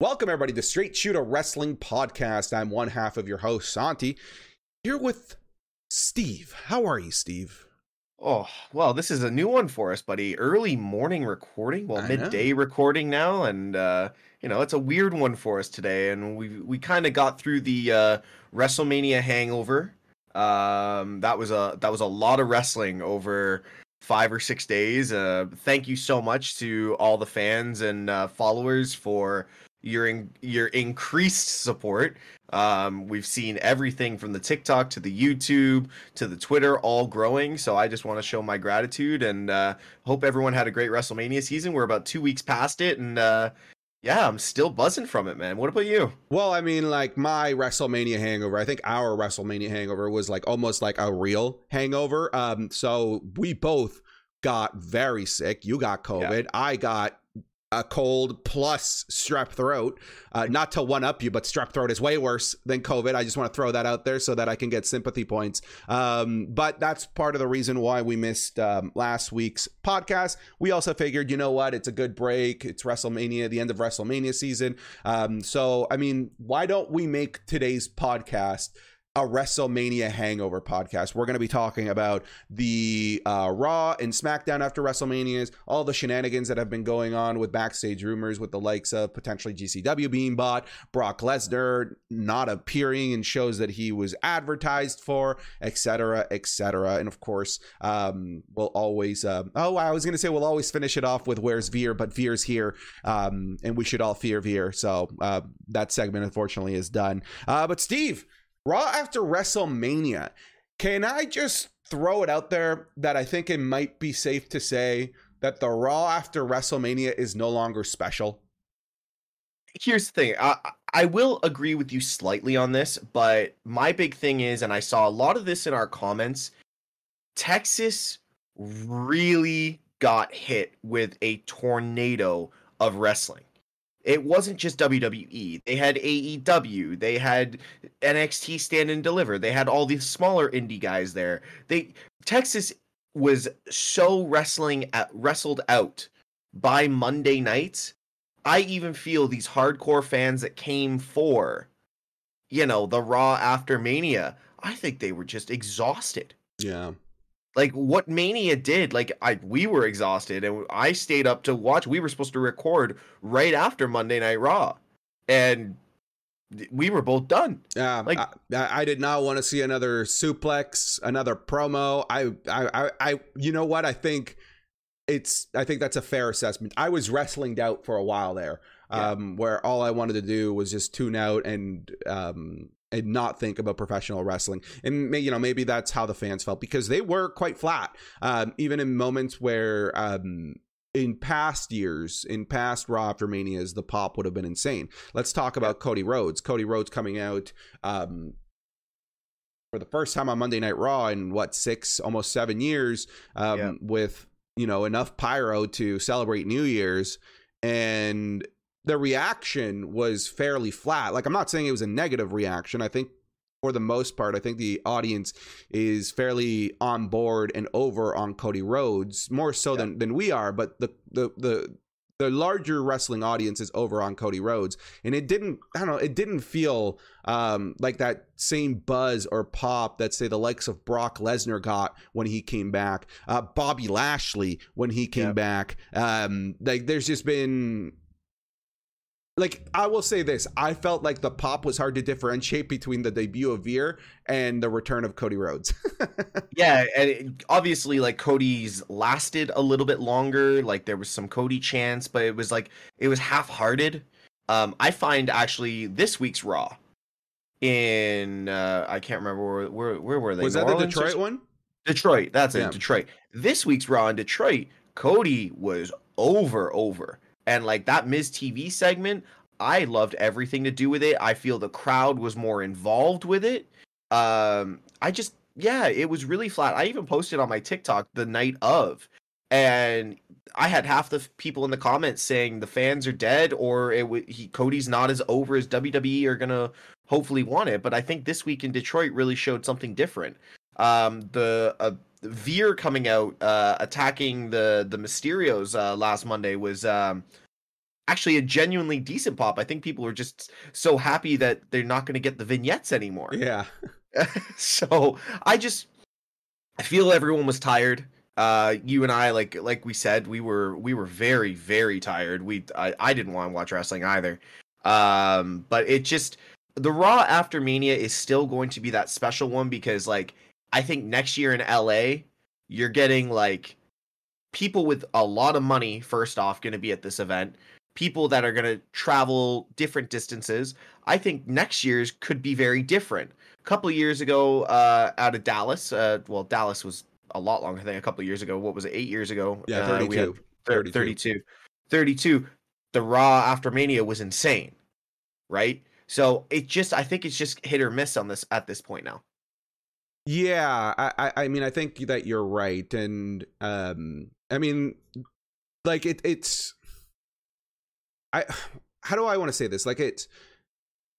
Welcome, everybody, to Straight Shooter Wrestling Podcast. I'm one half of your host, Santi, here with Steve. How are you, Steve? Oh, well, this is a new one for us, buddy. Early morning recording, well, I midday recording now, and uh, you know, it's a weird one for us today. And we we kind of got through the uh, WrestleMania hangover. Um, that was a that was a lot of wrestling over five or six days. Uh, thank you so much to all the fans and uh, followers for your in, your increased support. Um, we've seen everything from the TikTok to the YouTube to the Twitter all growing. So I just want to show my gratitude and uh, hope everyone had a great WrestleMania season. We're about two weeks past it, and uh, yeah, I'm still buzzing from it, man. What about you? Well, I mean, like my WrestleMania hangover, I think our WrestleMania hangover was like almost like a real hangover. Um, so we both got very sick. You got COVID. I got a cold plus strep throat. Uh, not to one up you, but strep throat is way worse than COVID. I just want to throw that out there so that I can get sympathy points. Um, but that's part of the reason why we missed um, last week's podcast. We also figured, you know what? It's a good break. It's WrestleMania, the end of WrestleMania season. Um, so, I mean, why don't we make today's podcast? A WrestleMania hangover podcast. We're going to be talking about the uh, Raw and SmackDown after WrestleManias, all the shenanigans that have been going on with backstage rumors with the likes of potentially GCW being bought, Brock Lesnar not appearing in shows that he was advertised for, etc., etc. And of course, um, we'll always, uh, oh, I was going to say we'll always finish it off with Where's Veer, but Veer's here, um, and we should all fear Veer. So uh, that segment, unfortunately, is done. Uh, but Steve, Raw after WrestleMania. Can I just throw it out there that I think it might be safe to say that the Raw after WrestleMania is no longer special? Here's the thing. I, I will agree with you slightly on this, but my big thing is, and I saw a lot of this in our comments, Texas really got hit with a tornado of wrestling it wasn't just WWE. They had AEW, they had NXT Stand and Deliver, they had all these smaller indie guys there. They Texas was so wrestling at, wrestled out by Monday nights. I even feel these hardcore fans that came for, you know, the Raw after Mania. I think they were just exhausted. Yeah like what mania did like i we were exhausted and i stayed up to watch we were supposed to record right after monday night raw. And we were both done. Yeah like I, I did not want to see another suplex another promo. I, I i you know what? I think it's i think that's a fair assessment. I was wrestling out for a while there um yeah. where all i wanted to do was just tune out and um and not think about professional wrestling. And you know, maybe that's how the fans felt because they were quite flat, um, even in moments where. Um, in past years, in past Raw after Manias, the pop would have been insane. Let's talk about Cody Rhodes. Cody Rhodes coming out um, for the first time on Monday Night Raw in what six, almost seven years, um, yeah. with you know enough pyro to celebrate New Year's, and the reaction was fairly flat. Like I'm not saying it was a negative reaction. I think for the most part, I think the audience is fairly on board and over on Cody Rhodes, more so yeah. than than we are. But the the the the larger wrestling audience is over on Cody Rhodes, and it didn't. I don't know. It didn't feel um, like that same buzz or pop that say the likes of Brock Lesnar got when he came back, uh, Bobby Lashley when he came yeah. back. Um, like there's just been like I will say this, I felt like the pop was hard to differentiate between the debut of Veer and the return of Cody Rhodes. yeah, and it, obviously like Cody's lasted a little bit longer, like there was some Cody chance, but it was like it was half-hearted. Um I find actually this week's Raw in uh I can't remember where where, where were they? Was New that Orleans the Detroit one? Detroit, that's yeah. it, Detroit. This week's Raw in Detroit, Cody was over over and like that Miz TV segment, I loved everything to do with it. I feel the crowd was more involved with it. Um, I just yeah, it was really flat. I even posted on my TikTok the night of, and I had half the people in the comments saying the fans are dead or it w- he, Cody's not as over as WWE are gonna hopefully want it. But I think this week in Detroit really showed something different. Um, the uh, Veer coming out uh, attacking the the Mysterios uh, last Monday was um, actually a genuinely decent pop. I think people are just so happy that they're not going to get the vignettes anymore. Yeah. so I just I feel everyone was tired. Uh, you and I, like like we said, we were we were very very tired. We I, I didn't want to watch wrestling either. Um, but it just the Raw after Mania is still going to be that special one because like I think next year in LA, you're getting like people with a lot of money first off going to be at this event. People that are going to travel different distances. I think next year's could be very different. A couple years ago uh, out of dallas uh, well dallas was a lot longer i think a couple years ago. What was it eight years ago? Yeah, uh, 32. we had 32. 32 32 the raw after mania was insane right? So it just i think it's just hit or miss on this at this point now Yeah, I, I mean I think that you're right, and um, I mean, like it, it's, I, how do I want to say this? Like it's,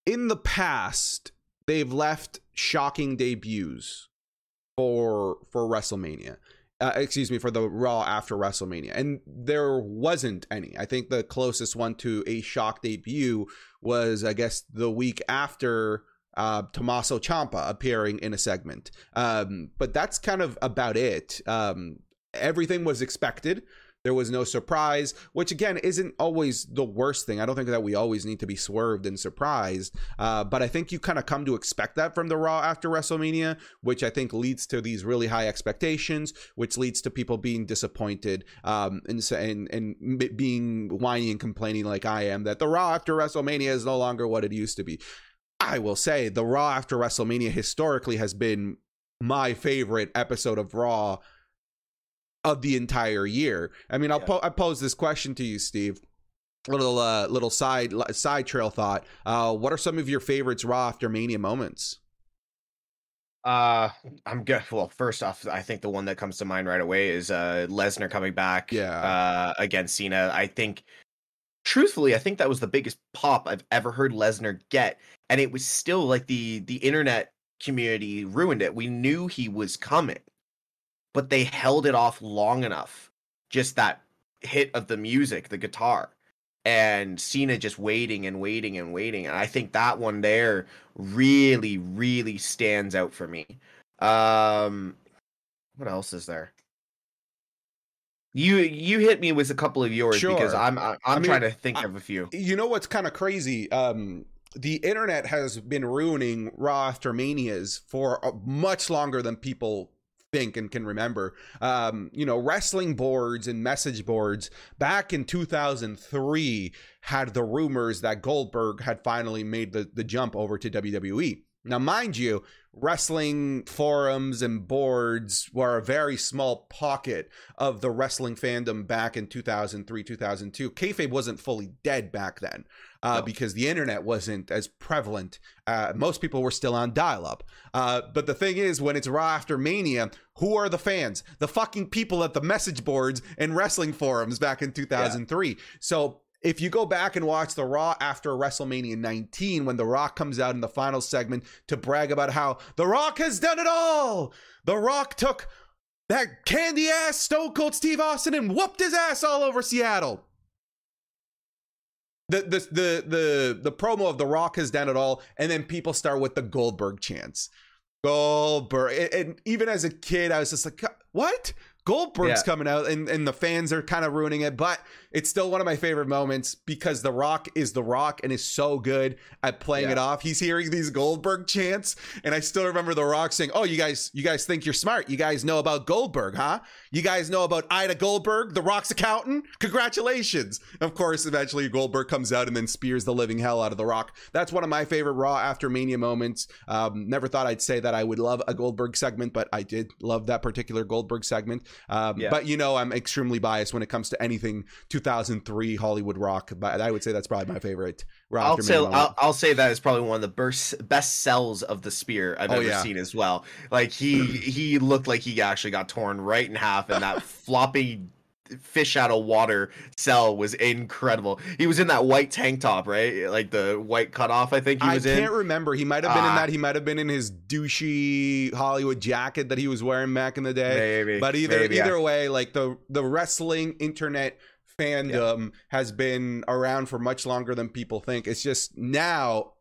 in the past they've left shocking debuts for for WrestleMania. Uh, excuse me for the Raw after WrestleMania, and there wasn't any. I think the closest one to a shock debut was, I guess, the week after uh, Tommaso Ciampa appearing in a segment. Um, but that's kind of about it. Um, everything was expected. There was no surprise, which again isn't always the worst thing. I don't think that we always need to be swerved and surprised. Uh, but I think you kind of come to expect that from the Raw after WrestleMania, which I think leads to these really high expectations, which leads to people being disappointed um, and, and and being whiny and complaining like I am that the Raw after WrestleMania is no longer what it used to be. I will say the Raw after WrestleMania historically has been my favorite episode of Raw of the entire year. I mean, I'll Yeah. po- I pose this question to you, Steve. Little uh, little side side trail thought. Uh, what are some of your favorites Raw after Mania moments? Uh, I'm good. Well, first off, I think the one that comes to mind right away is uh Lesnar coming back. Yeah. Uh, against Cena. I think, truthfully, I think that was the biggest pop I've ever heard Lesnar get, and it was still like the the internet community ruined it. We knew he was coming, but they held it off long enough. Just that hit of the music, the guitar, and Cena just waiting and waiting and waiting. And I think that one there really, really stands out for me. Um, what else is there? You you hit me with a couple of yours because I'm I'm I mean, trying to think I- of a few. You know what's kind of crazy? Um, the internet has been ruining Raw after Manias for much longer than people think and can remember. Um, you know, wrestling boards and message boards back in 2003 had the rumors that Goldberg had finally made the, the jump over to WWE. Now, mind you, wrestling forums and boards were a very small pocket of the wrestling fandom back in 2003, 2002. Kayfabe wasn't fully dead back then uh, No. because the internet wasn't as prevalent. Uh, most people were still on dial up. Uh, but the thing is, when it's Raw after Mania, who are the fans? The fucking people at the message boards and wrestling forums back in 2003. So if you go back and watch the Raw after WrestleMania 19, when The Rock comes out in the final segment to brag about how The Rock has done it all, The Rock took that candy ass Stone Cold Steve Austin and whooped his ass all over Seattle. The, the the the the promo of The Rock has done it all, and then people start with the Goldberg chants. Goldberg, and, and even as a kid, I was just like, "What? Goldberg's Yeah. coming out," and and the fans are kind of ruining it, but it's still one of my favorite moments because The Rock is The Rock and is so good at playing Yeah. it off. He's hearing these Goldberg chants, and I still remember The Rock saying, "Oh, you guys, you guys think you're smart? You guys know about Goldberg, huh? You guys know about Ida Goldberg, The Rock's accountant? Congratulations!" Of course, eventually Goldberg comes out and then spears the living hell out of The Rock. That's one of my favorite Raw after Mania moments. Um, never thought I'd say that I would love a Goldberg segment, but I did love that particular Goldberg segment. Um, Yeah. But you know, I'm extremely biased when it comes to anything 2003 Hollywood rock. But I would say that's probably my favorite. Raw I'll say I'll, I'll say that is probably one of the best best sells of the spear I've Oh, ever yeah. seen as well. Like he he looked like he actually got torn right in half, and that floppy fish out of water sell was incredible. He was in that white tank top, right? Like the white cutoff. I think he was in. I can't in. remember. He might have been in Ah. that. He might have been in his douchey Hollywood jacket that he was wearing back in the day. Maybe, But either maybe, yeah. either way, like the the wrestling internet fandom has been around for much longer than people think. It's just now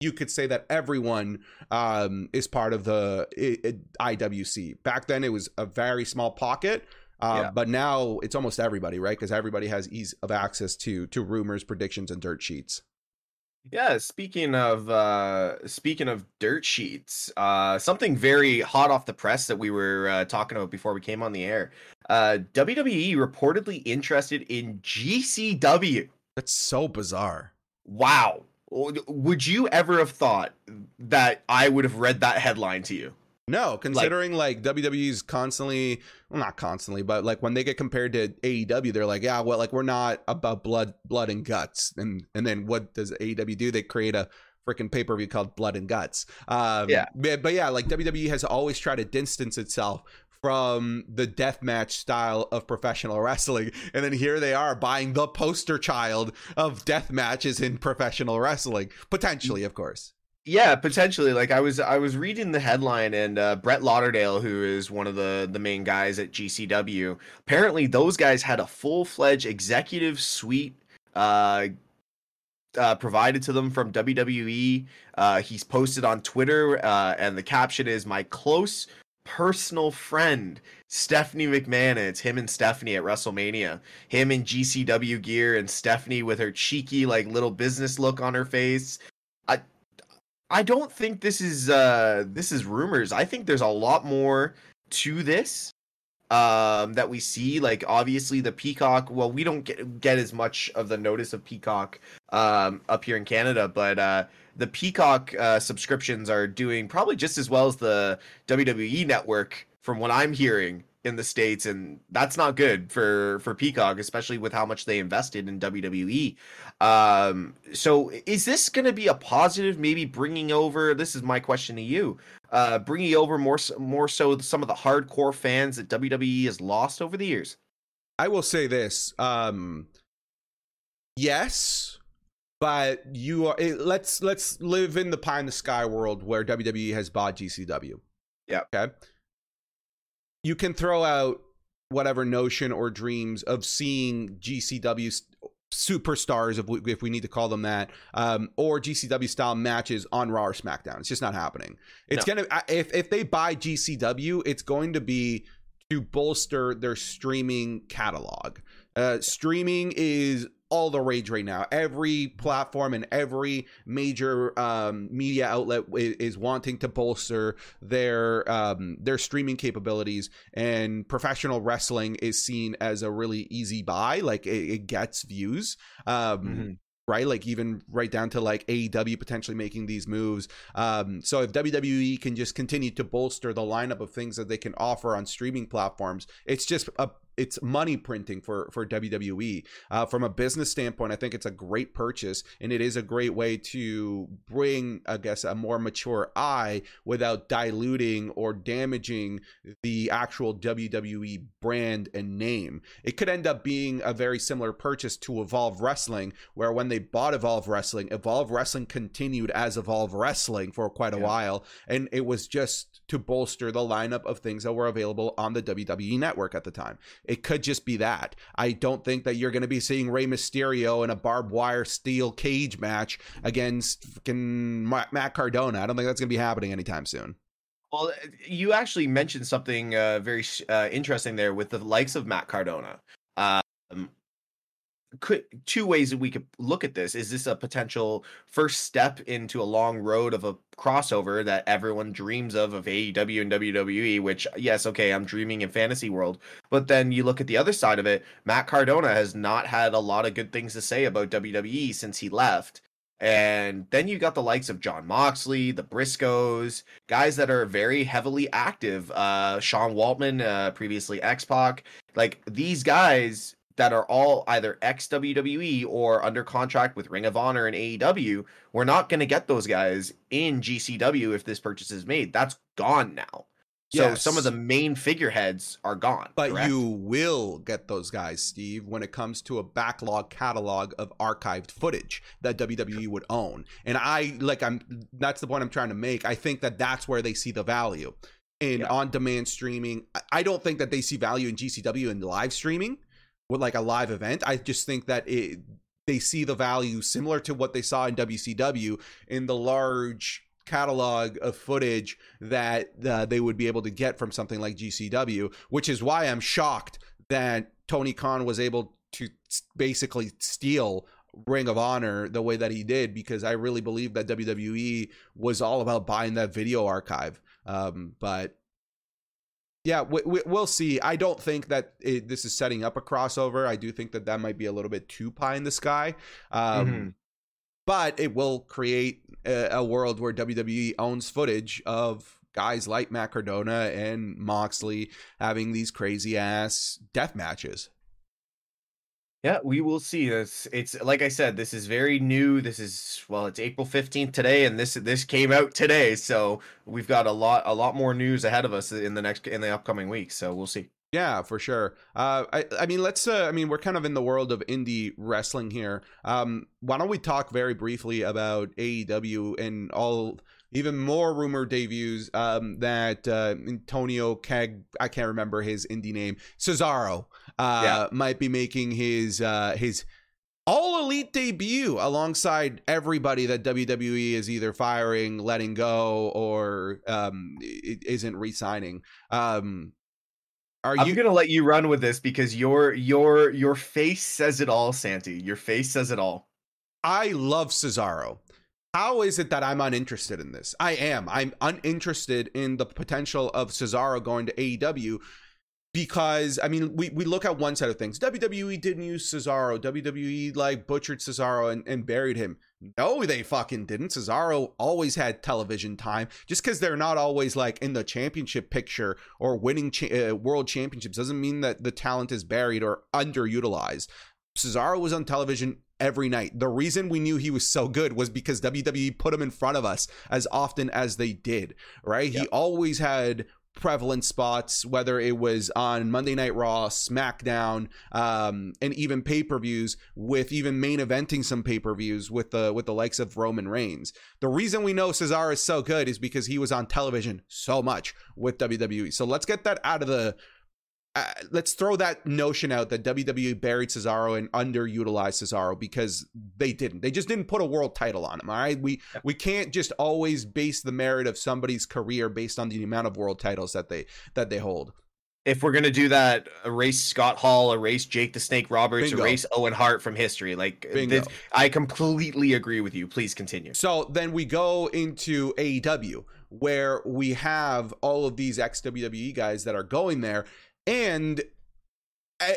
you could say that everyone um, is part of the i- IWC. Back then, it was a very small pocket. Uh, Yeah. But now it's almost everybody, right? Because everybody has ease of access to to rumors, predictions, and dirt sheets. Yeah, speaking of uh speaking of dirt sheets, uh something very hot off the press that we were uh, talking about before we came on the air. Uh WWE reportedly interested in GCW. That's so bizarre. Wow. Would you ever have thought that I would have read that headline to you? No, considering like, WWE's constantly, well, not constantly, but like when they get compared to AEW, they're like, yeah, well, like we're not about blood, blood and guts, and and then what does AEW do? They create a freaking pay per view called Blood and Guts. Um, Yeah. but, but yeah, like WWE has always tried to distance itself from the deathmatch style of professional wrestling, and then here they are buying the poster child of death matches in professional wrestling, potentially, of course. Yeah, potentially. Like I was I was reading the headline and uh, Brett Lauderdale, who is one of the the main guys at GCW, apparently those guys had a full fledged executive suite uh, uh, provided to them from WWE. Uh, he's posted on Twitter, uh, and the caption is "My close personal friend Stephanie McMahon." And it's him and Stephanie at WrestleMania. Him in GCW gear, and Stephanie with her cheeky like little business look on her face. I don't think this is uh this is rumors. I think there's a lot more to this um that we see like obviously the peacock well we don't get, get as much of the notice of peacock um up here in canada but uh the peacock uh subscriptions are doing probably just as well as the wwe network from what i'm hearing in the states and that's not good for for peacock especially with how much they invested in wwe um so is this going to be a positive maybe bringing over this is my question to you uh, bringing over more more so some of the hardcore fans that WWE has lost over the years. I will say this. Um yes, but you are it, let's let's live in the pie in the sky world where WWE has bought GCW. Yeah. Okay. You can throw out whatever notion or dreams of seeing GCW superstars if we, if we need to call them that um, or GCW style matches on Raw or SmackDown. It's just not happening. It's No. gonna if if they buy GCW, it's going to be to bolster their streaming catalog. Uh, streaming is all the rage right now. Every platform and every major um, media outlet is, is wanting to bolster their um, their streaming capabilities, and professional wrestling is seen as a really easy buy. Like it, it gets views. Um, right? Like even right down to like AEW potentially making these moves. Um, so if WWE can just continue to bolster the lineup of things that they can offer on streaming platforms, it's just a it's money printing for for WWE. Uh, from a business standpoint, I think it's a great purchase, and it is a great way to bring, I guess, a more mature eye without diluting or damaging the actual WWE brand and name. It could end up being a very similar purchase to Evolve Wrestling, where when they bought Evolve Wrestling, Evolve Wrestling continued as Evolve Wrestling for quite a Yeah. while, and it was just to bolster the lineup of things that were available on the WWE network at the time. It could just be that. I don't think that you're going to be seeing Rey Mysterio in a barbed wire steel cage match against fucking Matt Cardona. I don't think that's going to be happening anytime soon. Well, you actually mentioned something uh, very uh, interesting there with the likes of Matt Cardona. Um, could two ways that we could look at this. Is this a potential first step into a long road of a crossover that everyone dreams of of AEW and WWE which yes okay I'm dreaming in fantasy world but then you look at the other side of it Matt Cardona has not had a lot of good things to say about WWE since he left. And then you got the likes of Jon Moxley the Briscoes guys that are very heavily active uh Sean Waltman uh previously X-Pac like these guys that are all either ex WWE or under contract with Ring of Honor and AEW, we're not going to get those guys in GCW if this purchase is made. That's gone now. So some of the main figureheads are gone. But correct? you will get those guys, Steve, when it comes to a backlog catalog of archived footage that WWE would own. And I like I'm that's the point I'm trying to make. I think that that's where they see the value in Yeah. on-demand streaming. I- I don't think that they see value in GCW and live streaming with like a live event. I just think that it they see the value similar to what they saw in WCW in the large catalog of footage that uh, they would be able to get from something like GCW, which is why I'm shocked that Tony Khan was able to basically steal Ring of Honor the way that he did because I really believe that WWE was all about buying that video archive. Um, but yeah, we, we, will see. I don't think that it, this is setting up a crossover. I do think that that might be a little bit too pie in the sky. Um, mm-hmm. But it will create a, a, world where WWE owns footage of guys like Matt Cardona and Moxley having these crazy ass death matches. Yeah, we will see. It's it's like I said, this is very new. This is well, it's April 15th today and this this came out today. So we've got a lot a lot more news ahead of us in the next in the upcoming weeks. So we'll see. Yeah, for sure. Uh, I, I mean, let's. Uh, I mean, we're kind of in the world of indie wrestling here. Um, why don't we talk very briefly about AEW and all even more rumor debuts um, that uh, Antonio Keg, I can't remember his indie name, Cesaro, uh, yeah. might be making his uh, his all elite debut alongside everybody that WWE is either firing, letting go, or um, isn't re-signing. Um, are I'm you... gonna let you run with this because your your your face says it all, Santi. Your face says it all. I love Cesaro. How is it that I'm uninterested in this? I am. I'm uninterested in the potential of Cesaro going to AEW because I mean we, we look at one side of things. WWE didn't use Cesaro. WWE like butchered Cesaro and, and buried him. No, they fucking didn't. Cesaro always had television time. Just because they're not always like in the championship picture or winning cha- uh, world championships doesn't mean that the talent is buried or underutilized. Cesaro was on television every night. The reason we knew he was so good was because WWE put him in front of us as often as they did, right? Yep. He always had prevalent spots, whether it was on Monday Night Raw, SmackDown, um, and even pay per views, with even main eventing some pay per views with the with the likes of Roman Reigns. The reason we know Cesaro is so good is because he was on television so much with WWE. So let's get that out of the uh, let's throw that notion out that WWE buried Cesaro and underutilized Cesaro because they didn't. They just didn't put a world title on him. All right, we yeah. we can't just always base the merit of somebody's career based on the amount of world titles that they that they hold. If we're gonna do that, erase Scott Hall, erase Jake the Snake Roberts, Bingo. erase Owen Hart from history. Like this, I completely agree with you. Please continue. So then we go into AEW where we have all of these ex WWE guys that are going there and I,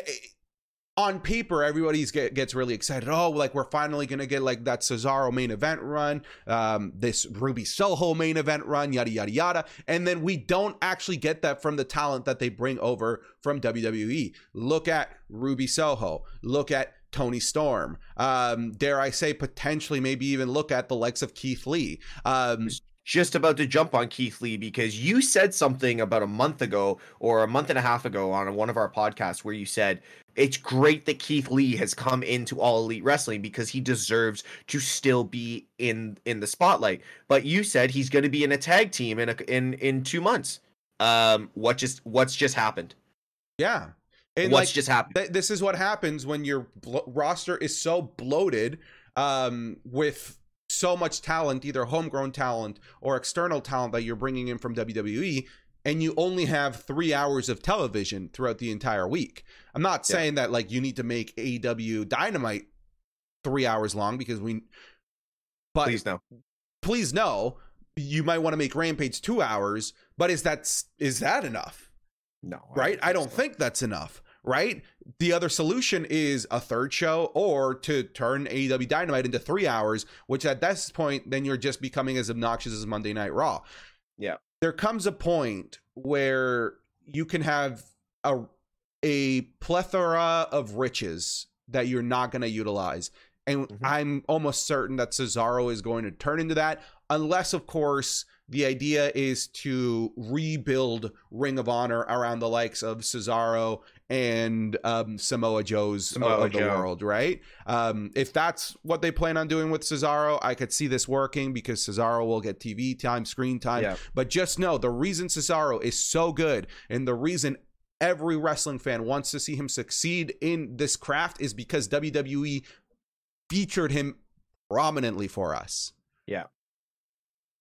on paper, everybody get, gets really excited. Oh, like we're finally gonna get like that Cesaro main event run, um, this Ruby Soho main event run, yada yada yada, and then we don't actually get that from the talent that they bring over from WWE. Look at Ruby Soho. Look at Toni Storm. Um, dare I say, potentially, maybe even look at the likes of Keith Lee. Um, just about to jump on Keith Lee because you said something about a month ago or a month and a half ago on one of our podcasts where you said it's great that Keith Lee has come into All Elite Wrestling because he deserves to still be in in the spotlight. But you said he's going to be in a tag team in a, in in 2 months. Um what just what's just happened? Yeah. And what's like, just happened? Th- this is what happens when your blo- roster is so bloated um with so much talent, either homegrown talent or external talent that you're bringing in from WWE, and you only have three hours of television throughout the entire week. I'm not saying yeah. that like you need to make AEW Dynamite three hours long because we, but please no, please no. You might want to make Rampage two hours, but is that is that enough? No, right? I don't, I don't so. think that's enough right? The other solution is a third show or to turn AEW Dynamite into three hours, which at this point, then you're just becoming as obnoxious as Monday Night Raw. Yeah. There comes a point where you can have a a plethora of riches that you're not going to utilize. And mm-hmm. I'm almost certain that Cesaro is going to turn into that, unless, of course, the idea is to rebuild Ring of Honor around the likes of Cesaro and um, Samoa Joe's Samoa of the Joe. world, right? Um, if that's what they plan on doing with Cesaro, I could see this working because Cesaro will get TV time, screen time. Yeah. But just know the reason Cesaro is so good and the reason every wrestling fan wants to see him succeed in this craft is because WWE featured him prominently for us. Yeah.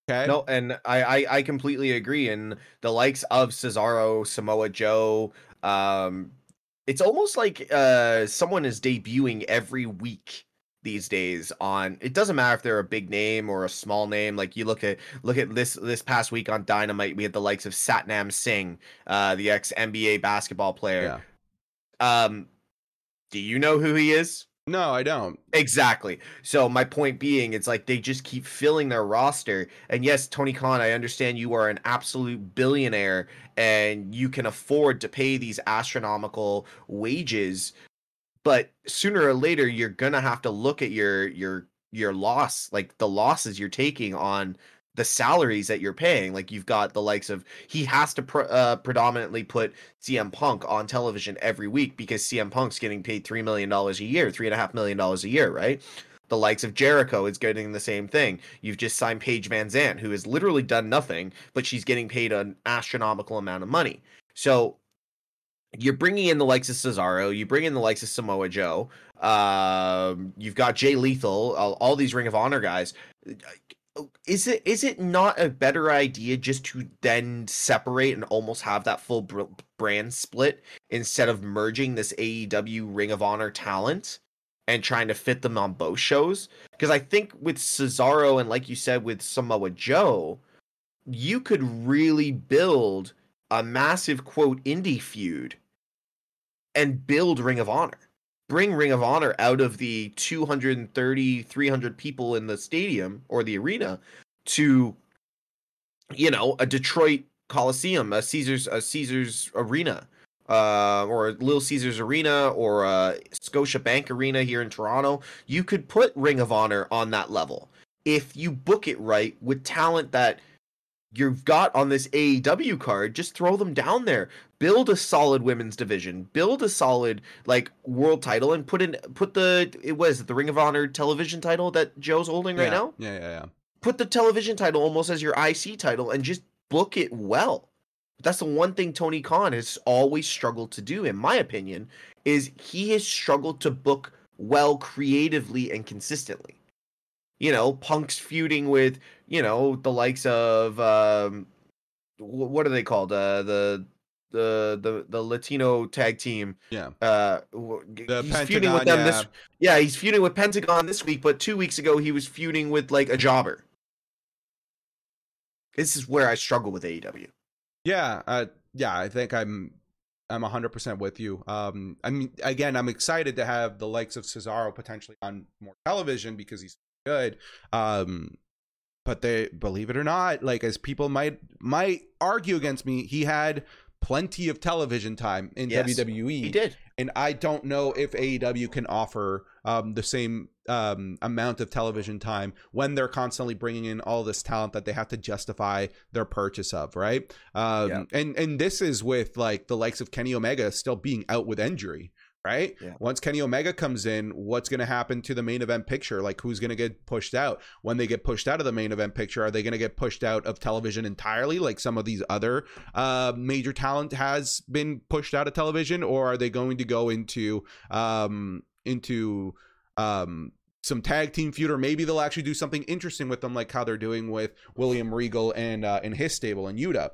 Okay. No, and I, I I completely agree. And the likes of Cesaro, Samoa Joe, um, it's almost like uh someone is debuting every week these days on it doesn't matter if they're a big name or a small name like you look at look at this this past week on dynamite we had the likes of satnam singh uh the ex nba basketball player. Um do you know who he is No, I don't. Exactly. So my point being, it's like they just keep filling their roster. And yes, Tony Khan, I understand you are an absolute billionaire and you can afford to pay these astronomical wages, but sooner or later you're gonna have to look at your your your loss, like the losses you're taking on the salaries that you're paying. Like you've got the likes of he has to pr- uh, predominantly put CM Punk on television every week because CM Punk's getting paid three million dollars a year, three and a half million dollars a year, right? The likes of Jericho is getting the same thing. You've just signed Paige VanZant, who has literally done nothing, but she's getting paid an astronomical amount of money. So you're bringing in the likes of Cesaro, you bring in the likes of Samoa Joe, um, you've got Jay Lethal, all, all these Ring of Honor guys is it is it not a better idea just to then separate and almost have that full br- brand split instead of merging this AEW Ring of Honor talent and trying to fit them on both shows? Because I think with Cesaro and like you said with Samoa Joe, you could really build a massive quote indie feud and build Ring of Honor. Bring Ring of Honor out of the 230, 300 people in the stadium or the arena to, you know, a Detroit Coliseum, a Caesars, a Caesars Arena, uh, or a Little Caesars Arena, or a Scotiabank Arena here in Toronto. You could put Ring of Honor on that level if you book it right with talent that you've got on this AEW card, just throw them down there. Build a solid women's division. Build a solid like world title and put in put the it was the Ring of Honor television title that Joe's holding right now. Yeah, yeah, yeah. Put the television title almost as your IC title and just book it well. That's the one thing Tony Khan has always struggled to do, in my opinion, is he has struggled to book well creatively and consistently. You know, Punk's feuding with, you know, the likes of um what are they called? Uh the the the the Latino tag team. Yeah. Uh The he's feuding with Pentagon, them this yeah, he's feuding with Pentagon this week, but 2 weeks ago he was feuding with like a jobber. This is where I struggle with AEW. Yeah, uh, yeah, I think I'm I'm 100% with you. Um I mean again, I'm excited to have the likes of Cesaro potentially on more television because he's good. Um but they believe it or not, like as people might might argue against me, he had plenty of television time in Yes, WWE. He did. and I don't know if AEW can offer um, the same um, amount of television time when they're constantly bringing in all this talent that they have to justify their purchase of, right? Um, Yeah. And and this is with like the likes of Kenny Omega still being out with injury. Right. Yeah. Once Kenny Omega comes in, what's going to happen to the main event picture? Like, who's going to get pushed out? When they get pushed out of the main event picture, are they going to get pushed out of television entirely, like some of these other uh, major talent has been pushed out of television, or are they going to go into um, into um, some tag team feud, or maybe they'll actually do something interesting with them, like how they're doing with William Regal and uh, and his stable and Yuta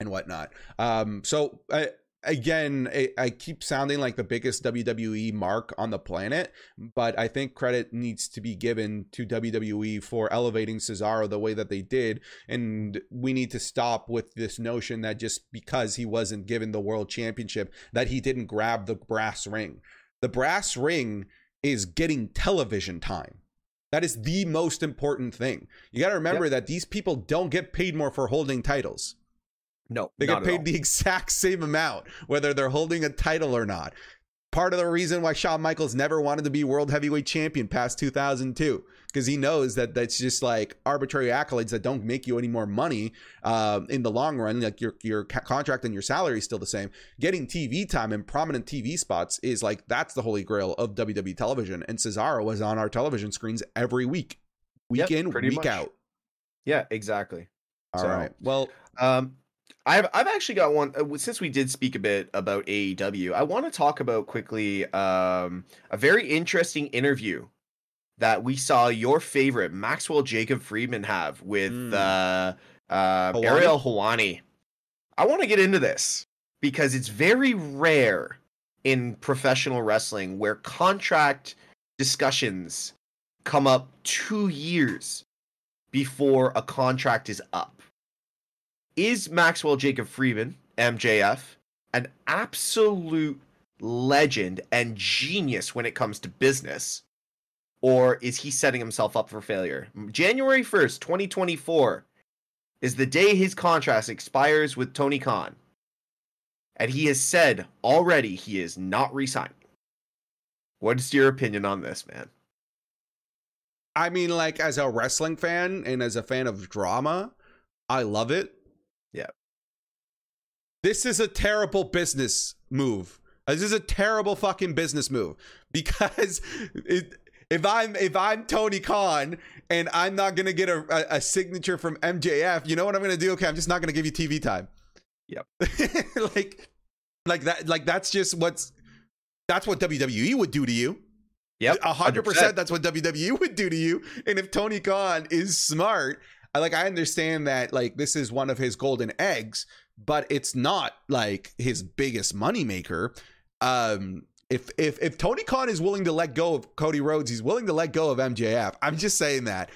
and whatnot. Um, so I, again, I, I keep sounding like the biggest WWE mark on the planet, but I think credit needs to be given to WWE for elevating Cesaro the way that they did, and we need to stop with this notion that just because he wasn't given the world championship, that he didn't grab the brass ring. The brass ring is getting television time. That is the most important thing. You got to remember that these people don't get paid more for holding titles. No, They get paid the exact same amount, whether they're holding a title or not. Part of the reason why Shawn Michaels never wanted to be world heavyweight champion past 2002, because he knows that that's just like arbitrary accolades that don't make you any more money uh, in the long run. Like your your contract and your salary is still the same. Getting TV time and prominent TV spots is like that's the holy grail of WWE television. And Cesaro was on our television screens every week, week Yep, in, week much. out. Yeah, exactly. All right. So- Well, Um, I've I've actually got one uh, since we did speak a bit about AEW. I want to talk about quickly um, a very interesting interview that we saw your favorite Maxwell Jacob Friedman have with Mm. uh, uh, Helwani? Ariel Helwani. I want to get into this because it's very rare in professional wrestling where contract discussions come up two years before a contract is up. Is Maxwell Jacob Friedman, MJF, an absolute legend and genius when it comes to business? Or is he setting himself up for failure? January 1st, 2024 is the day his contract expires with Tony Khan. And he has said already he is not resigning. What is your opinion on this, man? I mean, like as a wrestling fan and as a fan of drama, I love it. Yeah. This is a terrible business move. Uh, this is a terrible fucking business move because it, if I'm if I'm Tony Khan and I'm not gonna get a, a, a signature from MJF, you know what I'm gonna do? Okay, I'm just not gonna give you TV time. Yep. like, like that. Like that's just what's that's what WWE would do to you. Yep. A hundred percent. That's what WWE would do to you. And if Tony Khan is smart, Like I understand that like this is one of his golden eggs, but it's not like his biggest moneymaker. Um if if if Tony Khan is willing to let go of Cody Rhodes, he's willing to let go of MJF. I'm just saying that.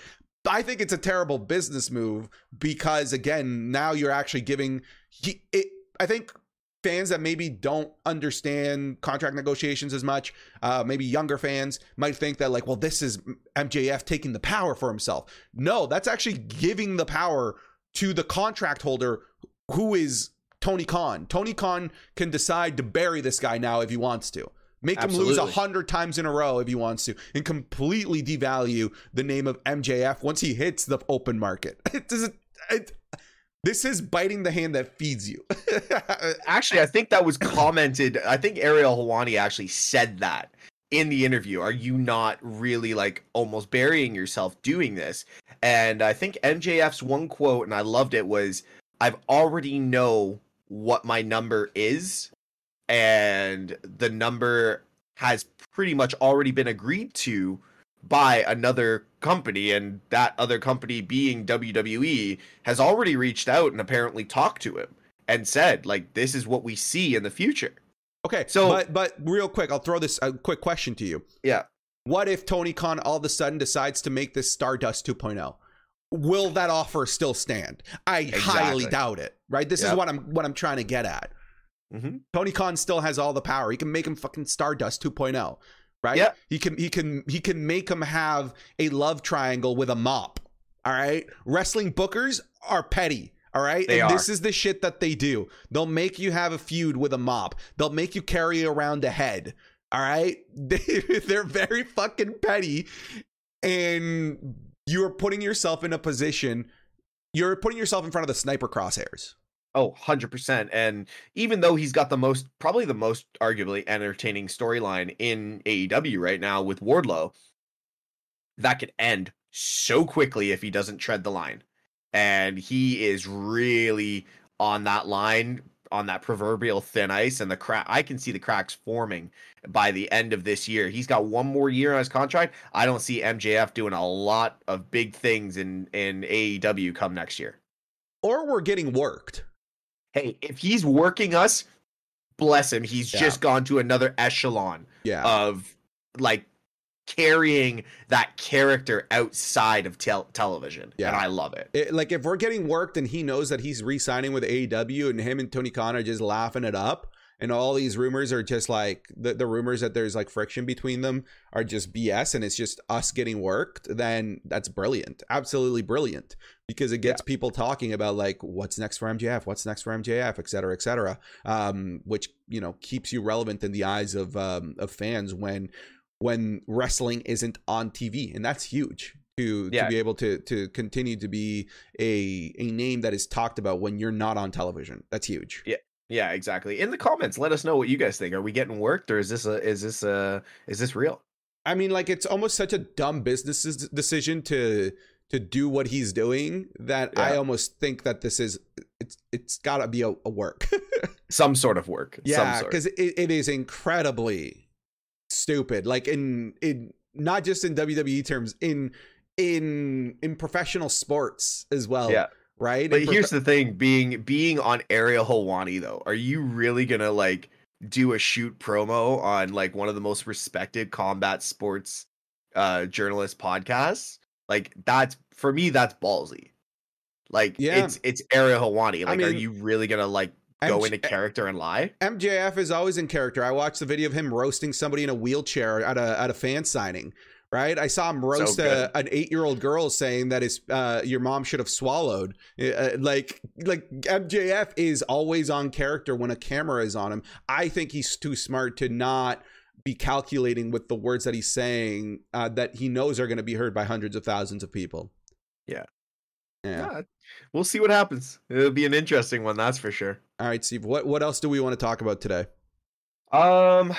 I think it's a terrible business move because again, now you're actually giving he, it, I think fans that maybe don't understand contract negotiations as much, uh, maybe younger fans might think that like, well, this is MJF taking the power for himself. No, that's actually giving the power to the contract holder, who is Tony Khan. Tony Khan can decide to bury this guy now if he wants to. Make him lose a hundred times in a row if he wants to, and completely devalue the name of MJF once he hits the open market. It doesn't. It, this is biting the hand that feeds you. Actually, I think that was commented. I think Ariel Helwani actually said that in the interview. Are you not really like almost burying yourself doing this? And I think MJF's one quote, and I loved it, was I've already know what my number is, and the number has pretty much already been agreed to by another company and that other company being WWE has already reached out and apparently talked to him and said like this is what we see in the future. okay, So- but but real quick, I'll throw this a quick question to you. Yeah. What if Tony Khan all of a sudden decides to make this Stardust 2.0? Will that offer still stand? I highly doubt it. Right? This is what I'm what I'm trying to get at. Mm-hmm. Tony Khan still has all the power. He can make him fucking Stardust 2.0, right? Yeah. He can he can he can make him have a love triangle with a mop. All right? Wrestling bookers are petty. All right? They and are. this is the shit that they do. They'll make you have a feud with a mop. They'll make you carry around a head. All right? They, they're very fucking petty and you're putting yourself in a position you're putting yourself in front of the sniper crosshairs. Oh, 100%. And even though he's got the most, probably the most arguably entertaining storyline in AEW right now with Wardlow, that could end so quickly if he doesn't tread the line. And he is really on that line, on that proverbial thin ice. And the crack, I can see the cracks forming by the end of this year. He's got one more year on his contract. I don't see MJF doing a lot of big things in, in AEW come next year. Or we're getting worked. Hey, if he's working us, bless him. He's Yeah. just gone to another echelon Yeah. of like carrying that character outside of tel- television. Yeah. And I love it. It- like if we're getting worked and he knows that he's re-signing with AEW and him and Tony Khan are just laughing it up and all these rumors are just like the, the rumors that there's like friction between them are just BS and it's just us getting worked, then that's brilliant. Absolutely brilliant. Because it gets people talking about like what's next for MJF, what's next for MJF, et cetera, et cetera. Um, which, you know, keeps you relevant in the eyes of um of fans when when wrestling isn't on TV. And that's huge to, Yeah. to be able to to continue to be a a name that is talked about when you're not on television. That's huge. Yeah, Yeah, exactly. In the comments, let us know what you guys think. Are we getting worked or is this a is this a is this real? I mean, like it's almost such a dumb business decision to to do what he's doing that I almost think that this is it's it's got to be a, a work. Some sort of work. Yeah, because it, it is incredibly stupid. Like in in not just in WWE terms, in in in professional sports as well. Yeah. Right. But In here's the thing: being being on Ariel Helwani though, are you really gonna like do a shoot promo on like one of the most respected combat sports uh journalist podcasts? Like that's for me, that's ballsy. Like Yeah. it's it's Ariel Helwani. I Like, are you really gonna like go MJ into character and lie? MJF is always in character. I watched the video of him roasting somebody in a wheelchair at a at a fan signing. Right, I saw him roast good. a, an eight year old girl saying that his uh, your mom should have swallowed. Uh, like like MJF is always on character when a camera is on him. I think he's too smart to not be calculating with the words that he's saying uh, that he knows are going to be heard by hundreds of thousands of people. Yeah. Yeah. We'll see what happens. It'll be an interesting one, that's for sure. All right, Steve. What what else do we want to talk about today? Um,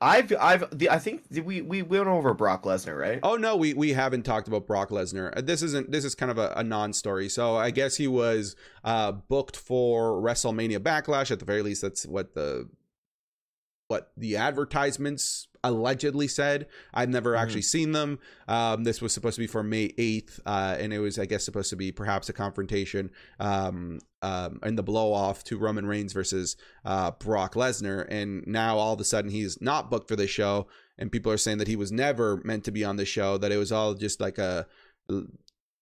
I've I've the I think we we went over Brock Lesnar, right? Oh no, we we haven't talked about Brock Lesnar. Uh, This isn't. This is kind of a, a non-story. So I guess he was uh, booked for WrestleMania Backlash. At the very least, that's what the what the advertisements allegedly said. I've never Mhm. actually seen them. Um, this was supposed to be for May eighth, uh, and it was, I guess, supposed to be perhaps a confrontation um, um, and the blow off to Roman Reigns versus uh, Brock Lesnar. And now all of a sudden he's not booked for this show, and people are saying that he was never meant to be on the show. That it was all just like a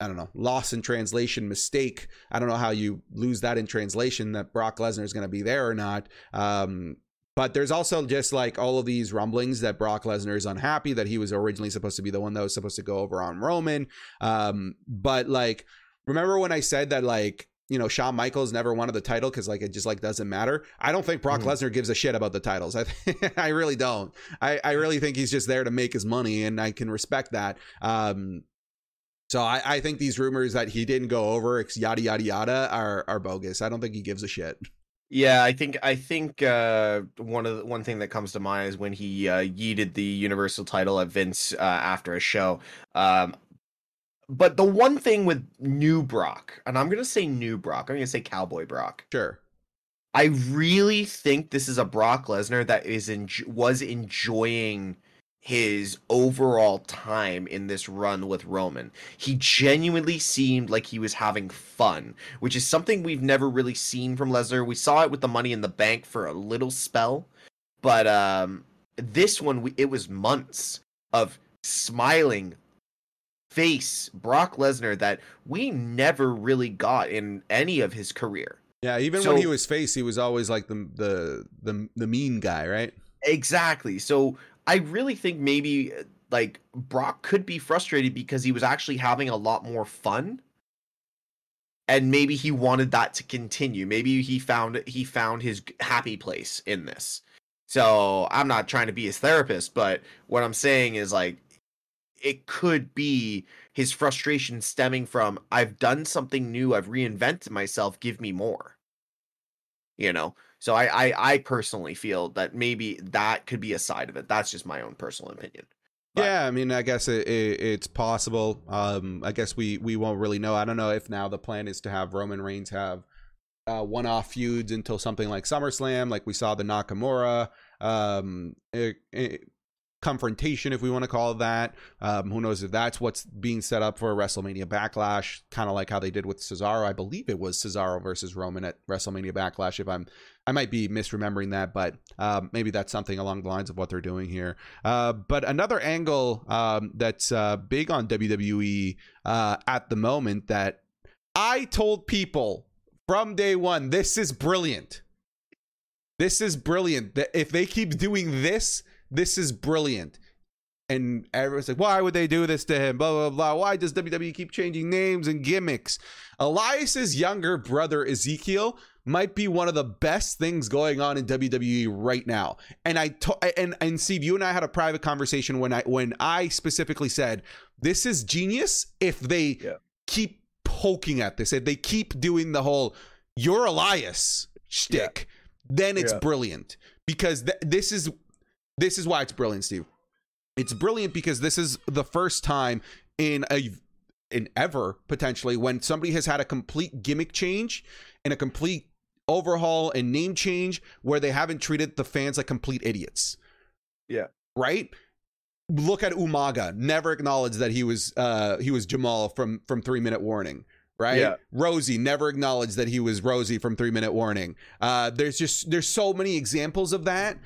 I don't know, loss in translation mistake. I don't know how you lose that in translation that Brock Lesnar is going to be there or not. Um, but there's also just like all of these rumblings that Brock Lesnar is unhappy that he was originally supposed to be the one that was supposed to go over on Roman. Um, but like, remember when I said that like, you know, Shawn Michaels never wanted the title because like it just like doesn't matter. I don't think Brock Mhm. Lesnar gives a shit about the titles. I I really don't. I I really think he's just there to make his money, and I can respect that. Um, so I, I think these rumors that he didn't go over, yada yada yada, are are bogus. I don't think he gives a shit. Yeah, I think I think uh, one of the, one thing that comes to mind is when he uh, yeeted the Universal title at Vince uh, after a show. Um, but the one thing with new Brock, and I'm gonna say new Brock, I'm gonna say Cowboy Brock. Sure. I really think this is a Brock Lesnar that is en- was enjoying his overall time in this run with Roman. He genuinely seemed like he was having fun, which is something we've never really seen from Lesnar. We saw it with the Money in the Bank for a little spell, but um this one we, it was months of smiling face Brock Lesnar that we never really got in any of his career. Yeah. Even So- when he was face, he was always like the the the the mean guy, right? Exactly. So I really think maybe uh, like Brock could be frustrated because he was actually having a lot more fun. And maybe he wanted that to continue. Maybe he found he found his happy place in this. So I'm not trying to be his therapist, but what I'm saying is like it could be his frustration stemming from I've done something new, I've reinvented myself, give me more. You know? So I, I I personally feel that maybe that could be a side of it. That's just my own personal opinion. But- yeah, I mean, I guess it, it, it's possible. Um, I guess we we won't really know. I don't know if now the plan is to have Roman Reigns have uh, one-off feuds until something like SummerSlam, like we saw the Nakamura um, eh, confrontation, if we want to call it that. Um, who knows if that's what's being set up for a WrestleMania Backlash, kind of like how they did with Cesaro. I believe it was Cesaro versus Roman at WrestleMania Backlash. If I'm, I might be misremembering that, but um, maybe that's something along the lines of what they're doing here. Uh, but another angle um, that's uh, big on WWE uh, at the moment that I told people from day one, this is brilliant. This is brilliant. If they keep doing this, this is brilliant. And everyone's like, why would they do this to him? Blah, blah, blah. Why does WWE keep changing names and gimmicks? Elias's younger brother, Ezekiel, might be one of the best things going on in WWE right now. And I to- and and Steve, you and I had a private conversation when I when I specifically said this is genius if they Yeah. keep poking at this, if they keep doing the whole "you're Elias" shtick, then it's Yeah. brilliant because th- this is this is why it's brilliant, Steve. It's brilliant because this is the first time in a in ever potentially when somebody has had a complete gimmick change and a complete overhaul and name change where they haven't treated the fans like complete idiots. Yeah. Right? Look at Umaga. Never acknowledged that he was uh he was Jamal from from 3 minute warning. Right? Yeah. Rosey never acknowledged that he was Rosey from 3 minute warning. Uh there's just there's so many examples of that.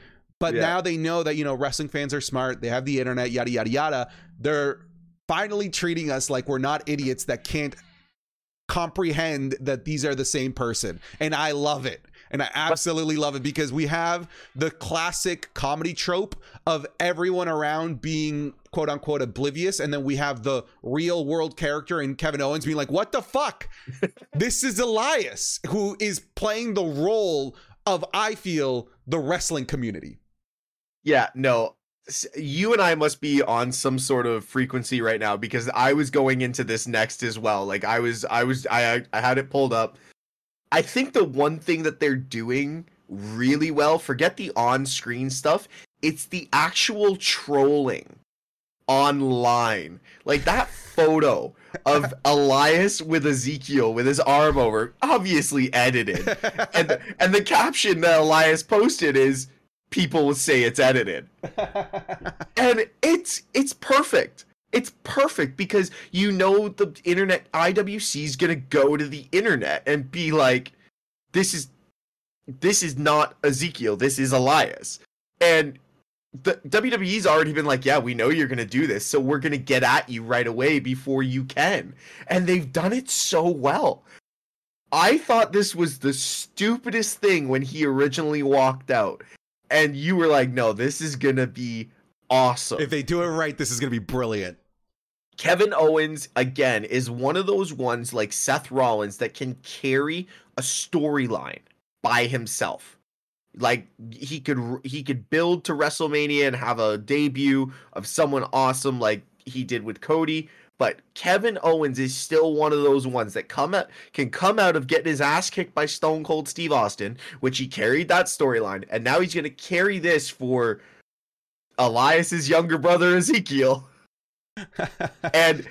But Yeah. now they know that you know wrestling fans are smart. They have the internet, yada yada yada. They're finally treating us like we're not idiots that can't comprehend that these are the same person. And I love it. And I absolutely love it because we have the classic comedy trope of everyone around being quote unquote oblivious. And then we have the real world character in Kevin Owens being like, what the fuck? this is Elias who is playing the role of, I feel, the wrestling community. Yeah, no. You and I must be on some sort of frequency right now because I was going into this next as well. Like I was I was I I had it pulled up. I think the one thing that they're doing really well, forget the on-screen stuff, it's the actual trolling online. Like that photo of Elias with Ezekiel with his arm over, obviously edited. And and the caption that Elias posted is people will say it's edited. And it's it's perfect. It's perfect because you know the internet iwc is gonna go to the internet and be like this is this is not ezekiel this is elias. And the wwe's already been like yeah we know you're gonna do this so we're gonna get at you right away before you can. And they've done it so well. I thought this was the stupidest thing when he originally walked out and you were like no this is gonna be awesome if they do it right, this is going to be brilliant. Kevin Owens again is one of those ones like Seth Rollins that can carry a storyline by himself. Like he could he could build to WrestleMania and have a debut of someone awesome like he did with Cody, but Kevin Owens is still one of those ones that come out can come out of getting his ass kicked by Stone Cold Steve Austin, which he carried that storyline, and now he's going to carry this for Elias's younger brother Ezekiel and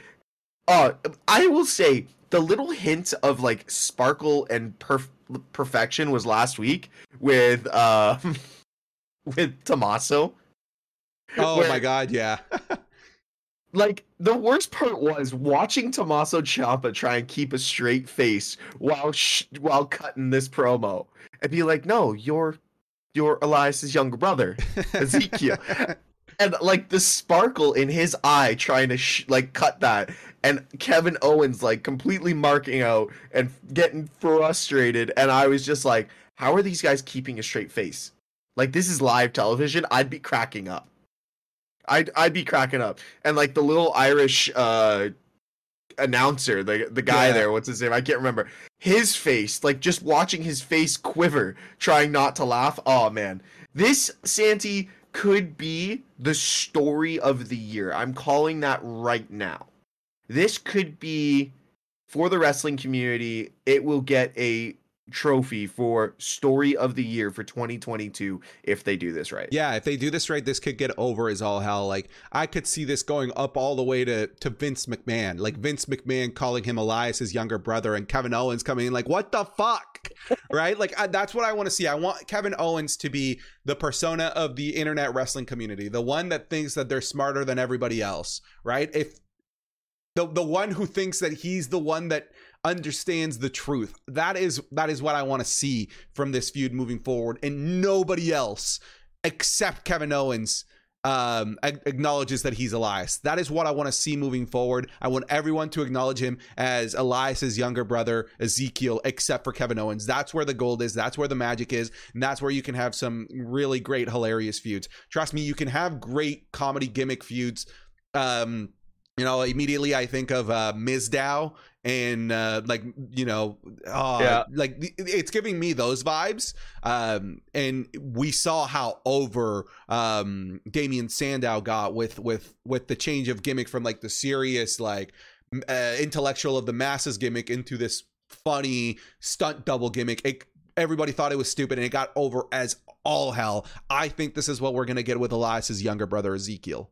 uh i will say the little hint of like sparkle and perf- perfection was last week with uh with Tommaso. oh my god, yeah. Like the worst part was watching Tommaso Ciampa try and keep a straight face while sh- while cutting this promo and be like, "No, you're you're Elias's younger brother, Ezekiel." and like the sparkle in his eye trying to sh- like cut that and Kevin Owens like completely marking out and getting frustrated and I was just like how are these guys keeping a straight face? Like this is live television. I'd be cracking up I'd I'd be cracking up and like the little Irish uh announcer the the guy Yeah. there what's his name I can't remember his face like just watching his face quiver trying not to laugh oh man this Santi could be the story of the year. I'm calling that right now. This could be for the wrestling community. It will get a trophy for story of the year for 2022 if they do this right. Yeah, if they do this right, this could get over as all hell. Like I could see this going up all the way to to Vince McMahon. Like Vince McMahon calling him Elias's younger brother, and Kevin Owens coming in like, "What the fuck?" right? Like I, that's what I want to see. I want Kevin Owens to be the persona of the internet wrestling community, the one that thinks that they're smarter than everybody else. Right? If the the one who thinks that he's the one that understands the truth. That is that is what I want to see from this feud moving forward, and nobody else except Kevin Owens um acknowledges that he's Elias. That is what I want to see moving forward. I want everyone to acknowledge him as Elias's younger brother Ezekiel except for Kevin Owens. That's where the gold is. That's where the magic is. And that's where you can have some really great hilarious feuds. Trust me, you can have great comedy gimmick feuds. Um you know, immediately I think of uh Mizdow and uh like you know uh Yeah. like it's giving me those vibes um and we saw how over um Damian Sandow got with with with the change of gimmick from like the serious like uh, intellectual of the masses gimmick into this funny stunt double gimmick. It, everybody thought it was stupid and it got over as all hell. I think this is what we're gonna get with elias's younger brother ezekiel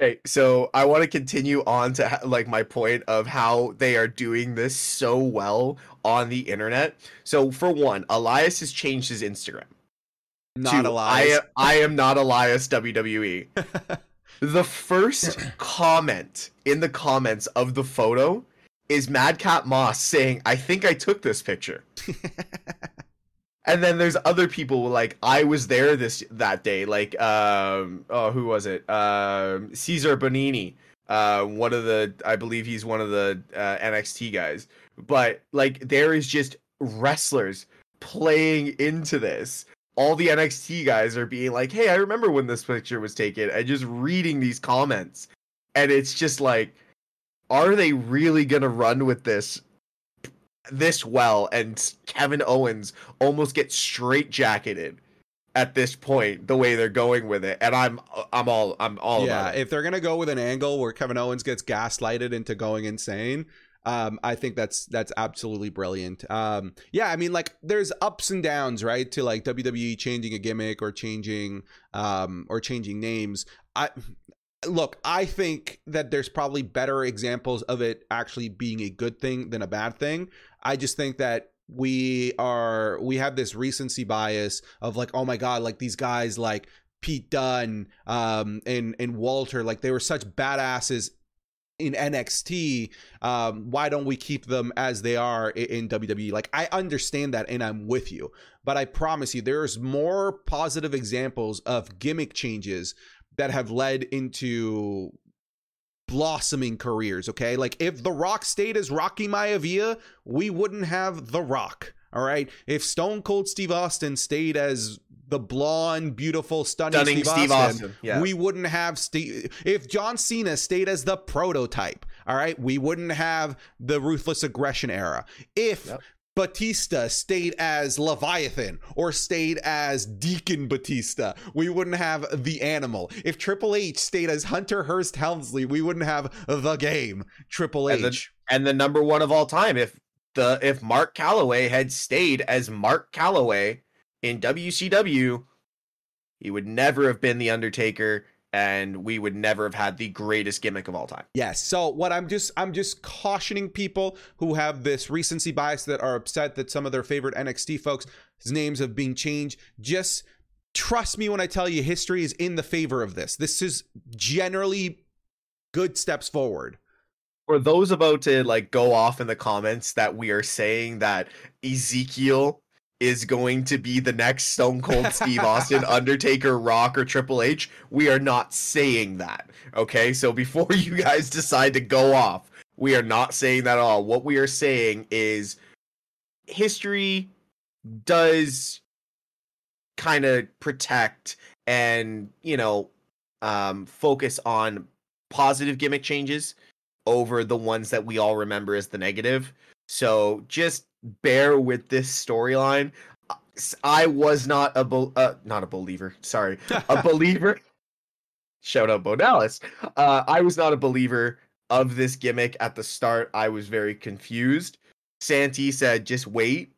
Okay, so I want to continue on to ha- like my point of how they are doing this so well on the internet. So for one, Elias has changed his Instagram. Not Elias. I, I am not Elias WWE. the first comment in the comments of the photo is Madcap Moss saying, "I think I took this picture." and then there's other people like I was there this that day, like um oh who was it? Um Cesar Bononi, uh one of the I believe he's one of the uh, NXT guys. But like there is just wrestlers playing into this. All the NXT guys are being like, "Hey, I remember when this picture was taken," and just reading these comments, and it's just like, are they really gonna run with this this well and Kevin Owens almost gets straight jacketed at this point the way they're going with it and I'm I'm all I'm all yeah, if they're gonna go with an angle where Kevin Owens gets gaslighted into going insane, um, I think that's that's absolutely brilliant. Um, yeah, I mean, like there's ups and downs, right? To like WWE changing a gimmick or changing um or changing names. I look, I think that there's probably better examples of it actually being a good thing than a bad thing. I just think that we are we have this recency bias of like, oh my god, like these guys like Pete Dunne um, and and Walter, like they were such badasses in NXT. Um, why don't we keep them as they are in, in WWE? Like I understand that, and I'm with you, but I promise you, there's more positive examples of gimmick changes that have led into blossoming careers. Okay, like if The Rock stayed as Rocky Maivia, we wouldn't have The Rock. All right, if Stone Cold Steve Austin stayed as the blonde, beautiful, stunning, Stunning Steve, Steve Austin, Austin, yeah. we wouldn't have Steve. If John Cena stayed as the prototype, all right, we wouldn't have the ruthless aggression era. If Yep. Batista stayed as Leviathan or stayed as Deacon Batista, we wouldn't have the animal. If Triple H stayed as Hunter Hearst Helmsley, we wouldn't have the game Triple And the- H. and the number one of all time if the if Mark Calaway had stayed as Mark Calaway in WCW, he would never have been the Undertaker and we would never have had the greatest gimmick of all time. Yes. So what I'm just I'm just cautioning people who have this recency bias that are upset that some of their favorite NXT folks names have been changed. Just trust me when I tell you history is in the favor of this. This is generally good steps forward. For those about to like go off in the comments that we are saying that Ezekiel is going to be the next Stone Cold Steve Austin, Undertaker, Rock, or Triple H, we are not saying that. Okay, so before you guys decide to go off, we are not saying that at all. What we are saying is history does kind of protect and, you know, um, focus on positive gimmick changes over the ones that we all remember as the negative. So just bear with this storyline. I was not a bel uh, not a believer. Sorry, a believer. Shout out Bo Dallas. Uh, I was not a believer of this gimmick at the start. I was very confused. Santi said, "Just wait."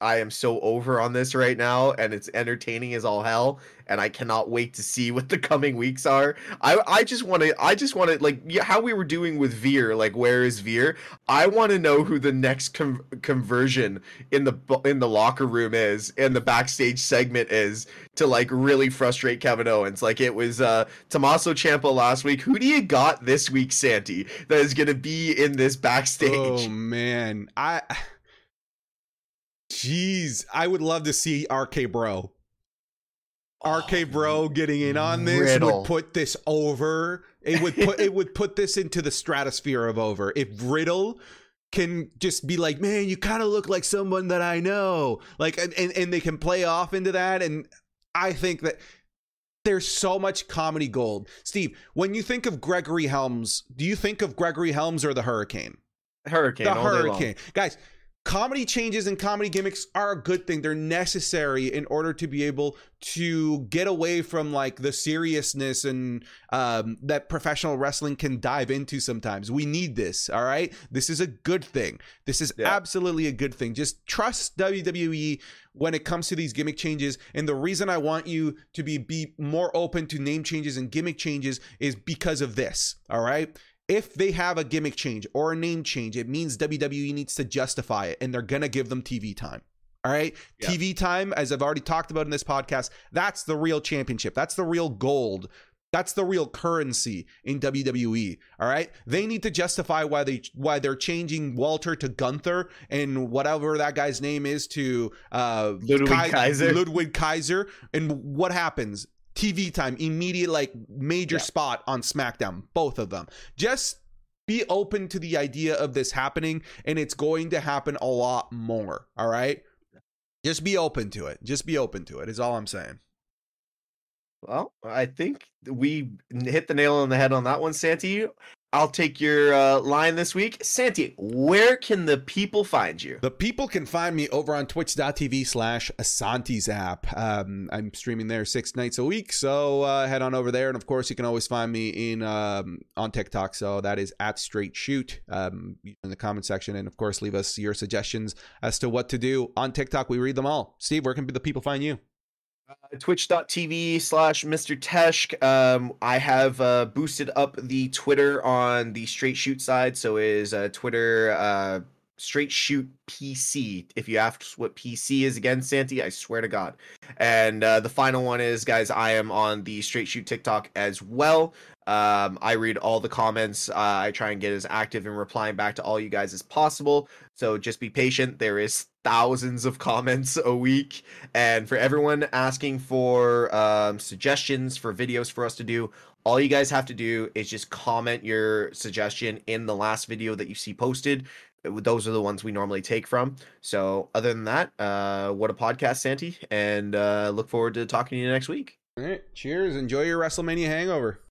I am so over on this right now, and it's entertaining as all hell, and I cannot wait to see what the coming weeks are. I I just want to I just want to like how we were doing with Veer, like where is Veer? I want to know who the next conversion in the in the locker room is, and the backstage segment is to like really frustrate Kevin Owens. Like it was uh Tommaso last week. Who do you got this week, Santi? That is gonna be in this backstage. Oh man, I Jeez, I would love to see RK Bro. RK oh, Bro getting in on this Riddle. would put this over. It would put it would put this into the stratosphere of over. If Riddle can just be like, man, you kind of look like someone that I know, like, and, and and they can play off into that, and I think that there's so much comedy gold. Steve, when you think of Gregory Helms, do you think of Gregory Helms or the Hurricane? Hurricane. the all day long. hurricane guys comedy changes and comedy gimmicks are a good thing. They're necessary in order to be able to get away from like the seriousness and um, that professional wrestling can dive into sometimes. We need this. All right. This is a good thing. This is Yeah. absolutely a good thing. Just trust WWE when it comes to these gimmick changes. And the reason I want you to be be more open to name changes and gimmick changes is because of this. All right. If they have a gimmick change or a name change, it means WWE needs to justify it and they're going to give them TV time. All right. Yeah. TV time, as I've already talked about in this podcast, that's the real championship. That's the real gold. That's the real currency in WWE. All right. They need to justify why they why they're changing Walter to Gunther and whatever that guy's name is to uh Ludwig Kai- Kaiser. Ludwig Kaiser. And what happens? TV time, immediate like major Yeah. spot on SmackDown, both of them. Just be open to the idea of this happening, and it's going to happen a lot more. All right. Just be open to it. Just be open to it, is all I'm saying. Well, I think we hit the nail on the head on that one, Santi. I'll take your uh, line this week. Santi, where can the people find you? The people can find me over on twitch.tv slash Asante's app. Um, I'm streaming there six nights a week, so uh, head on over there. And of course, you can always find me in um, on TikTok. So that is at Straight Shoot um, in the comment section. And of course, leave us your suggestions as to what to do on TikTok. We read them all. Steve, where can the people find you? Uh, twitch.tv slash Mr. Tesh. Um, I have uh, boosted up the Twitter on the Straight Shoot side. So is uh, Twitter uh, Straight Shoot PC. If you ask what PC is again, Santi, I swear to God. And uh, the final one is, guys, I am on the Straight Shoot TikTok as well. Um, I read all the comments. Uh, I try and get as active in replying back to all you guys as possible. So just be patient. There is thousands of comments a week. And for everyone asking for um, suggestions for videos for us to do, all you guys have to do is just comment your suggestion in the last video that you see posted. Those are the ones we normally take from. So, other than that, uh, what a podcast, Santi. And uh, look forward to talking to you next week. All right. Cheers. Enjoy your WrestleMania hangover.